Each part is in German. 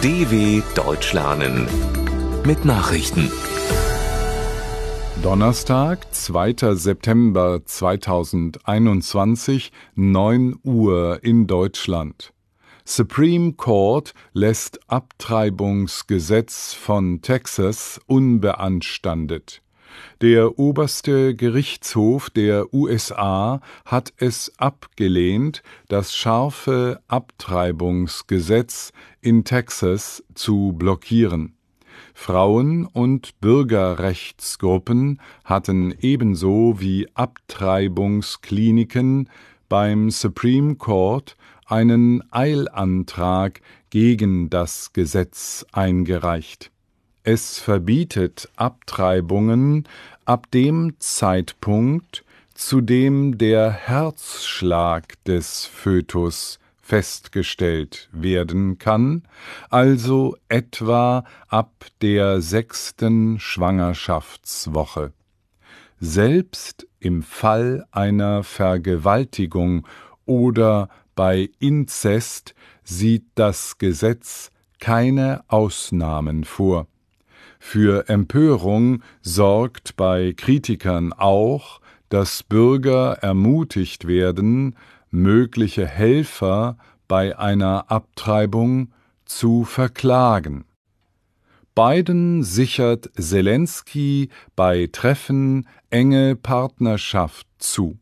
DW Deutsch lernen mit Nachrichten. Donnerstag, 2. September 2021, 9 Uhr in Deutschland. Supreme Court lässt Abtreibungsgesetz von Texas unbeanstandet. Der oberste Gerichtshof der USA hat es abgelehnt, das scharfe Abtreibungsgesetz in Texas zu blockieren. Frauen- und Bürgerrechtsgruppen hatten ebenso wie Abtreibungskliniken beim Supreme Court einen Eilantrag gegen das Gesetz eingereicht. Es verbietet Abtreibungen ab dem Zeitpunkt, zu dem der Herzschlag des Fötus festgestellt werden kann, also etwa ab der sechsten Schwangerschaftswoche. Selbst im Fall einer Vergewaltigung oder bei Inzest sieht das Gesetz keine Ausnahmen vor. Für Empörung sorgt bei Kritikern auch, dass Bürger ermutigt werden, mögliche Helfer bei einer Abtreibung zu verklagen. Biden sichert Zelensky bei Treffen enge Partnerschaft zu.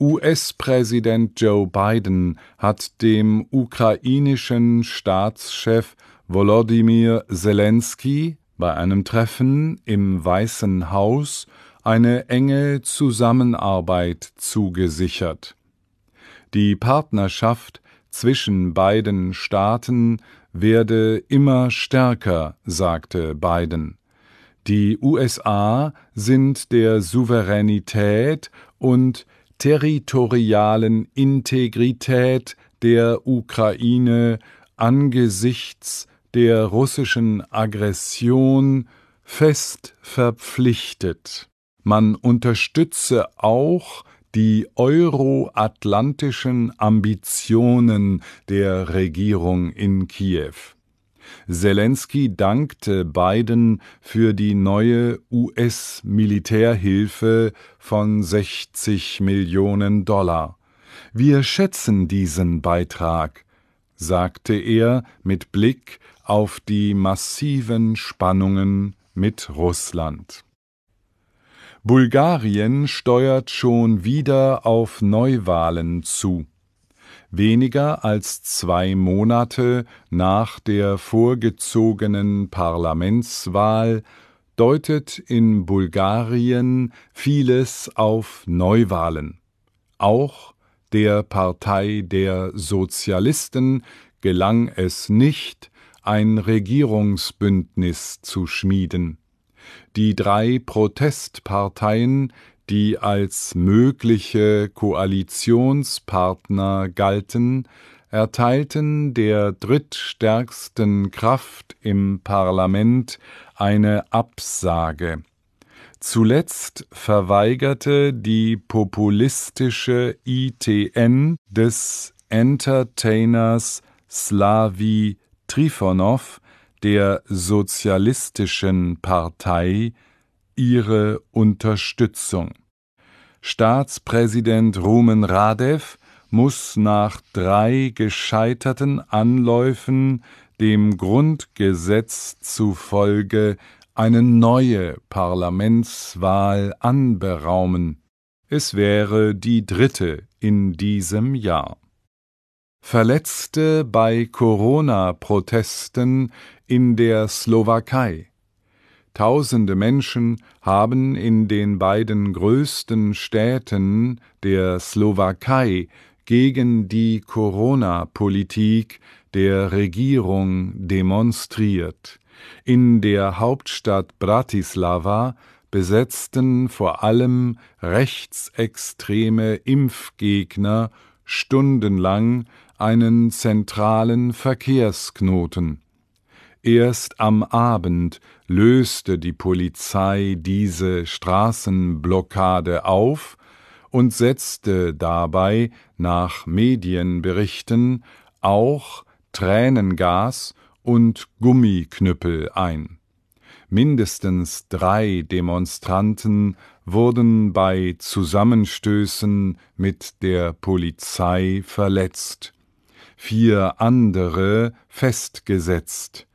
US-Präsident Joe Biden hat dem ukrainischen Staatschef Volodymyr Zelensky bei einem Treffen im Weißen Haus eine enge Zusammenarbeit zugesichert. Die Partnerschaft zwischen beiden Staaten werde immer stärker, sagte Biden. Die USA sind der Souveränität und territorialen Integrität der Ukraine angesichts der russischen Aggression fest verpflichtet. Man unterstütze auch die euroatlantischen Ambitionen der Regierung in Kiew. Zelensky dankte Biden für die neue US-Militärhilfe von 60 Millionen Dollar. Wir schätzen diesen Beitrag, sagte er mit Blick auf die massiven Spannungen mit Russland. Bulgarien steuert schon wieder auf Neuwahlen zu. Weniger als zwei Monate nach der vorgezogenen Parlamentswahl deutet in Bulgarien vieles auf Neuwahlen. Auch der Partei der Sozialisten gelang es nicht, ein Regierungsbündnis zu schmieden. Die drei Protestparteien, die als mögliche Koalitionspartner galten, erteilten der drittstärksten Kraft im Parlament eine Absage. Zuletzt verweigerte die populistische ITN des Entertainers Slavi Trifonow der Sozialistischen Partei ihre Unterstützung. Staatspräsident Rumen Radev muss nach drei gescheiterten Anläufen dem Grundgesetz zufolge eine neue Parlamentswahl anberaumen. Es wäre die dritte in diesem Jahr. Verletzte bei Corona-Protesten in der Slowakei. Tausende Menschen haben in den beiden größten Städten der Slowakei gegen die Corona-Politik der Regierung demonstriert. In der Hauptstadt Bratislava besetzten vor allem rechtsextreme Impfgegner stundenlang einen zentralen Verkehrsknoten. Erst am Abend löste die Polizei diese Straßenblockade auf und setzte dabei nach Medienberichten auch Tränengas und Gummiknüppel ein. Mindestens drei Demonstranten wurden bei Zusammenstößen mit der Polizei verletzt, vier andere festgesetzt.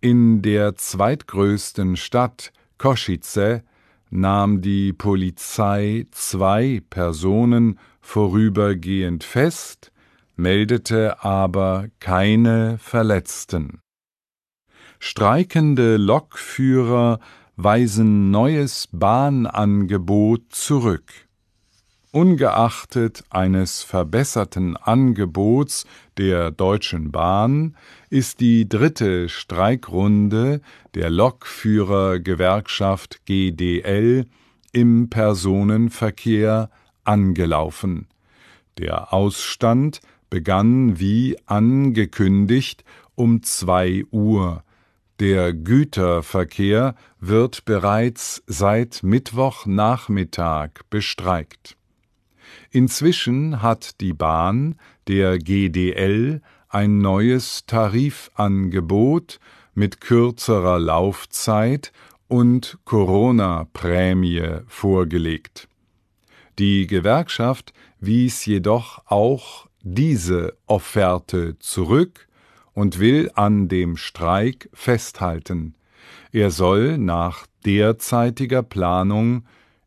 In der zweitgrößten Stadt Kosice nahm die Polizei zwei Personen vorübergehend fest, meldete aber keine Verletzten. Streikende Lokführer weisen neues Bahnangebot zurück. Ungeachtet eines verbesserten Angebots der Deutschen Bahn ist die dritte Streikrunde der Lokführergewerkschaft GDL im Personenverkehr angelaufen. Der Ausstand begann wie angekündigt um zwei Uhr. Der Güterverkehr wird bereits seit Mittwochnachmittag bestreikt. Inzwischen hat die Bahn der GDL ein neues Tarifangebot mit kürzerer Laufzeit und Corona-Prämie vorgelegt. Die Gewerkschaft wies jedoch auch diese Offerte zurück und will an dem Streik festhalten. Er soll nach derzeitiger Planung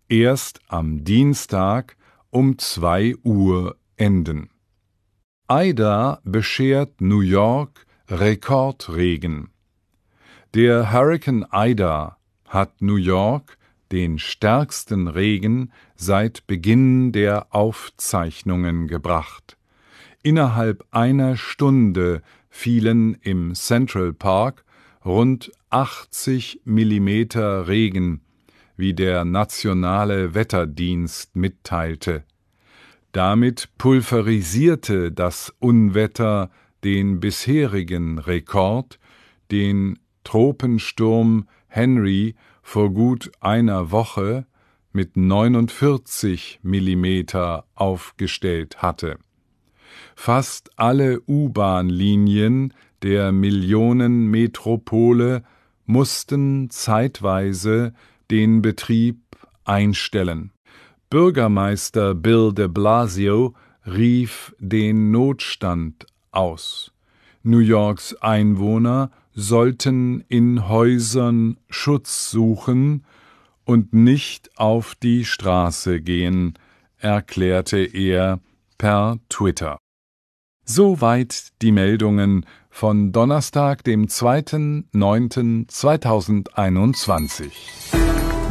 erst am Dienstag um zwei Uhr enden. Ida beschert New York Rekordregen. Der Hurrikan Ida hat New York den stärksten Regen seit Beginn der Aufzeichnungen gebracht. Innerhalb einer Stunde fielen im Central Park rund 80 Millimeter Regen, wie der Nationale Wetterdienst mitteilte. Damit pulverisierte das Unwetter den bisherigen Rekord, den Tropensturm Henry vor gut einer Woche mit 49 Millimeter aufgestellt hatte. Fast alle U-Bahn-Linien der Millionenmetropole mussten zeitweise den Betrieb einstellen. Bürgermeister Bill de Blasio rief den Notstand aus. New Yorks Einwohner sollten in Häusern Schutz suchen und nicht auf die Straße gehen, erklärte er per Twitter. Soweit die Meldungen von Donnerstag, dem 2.9.2021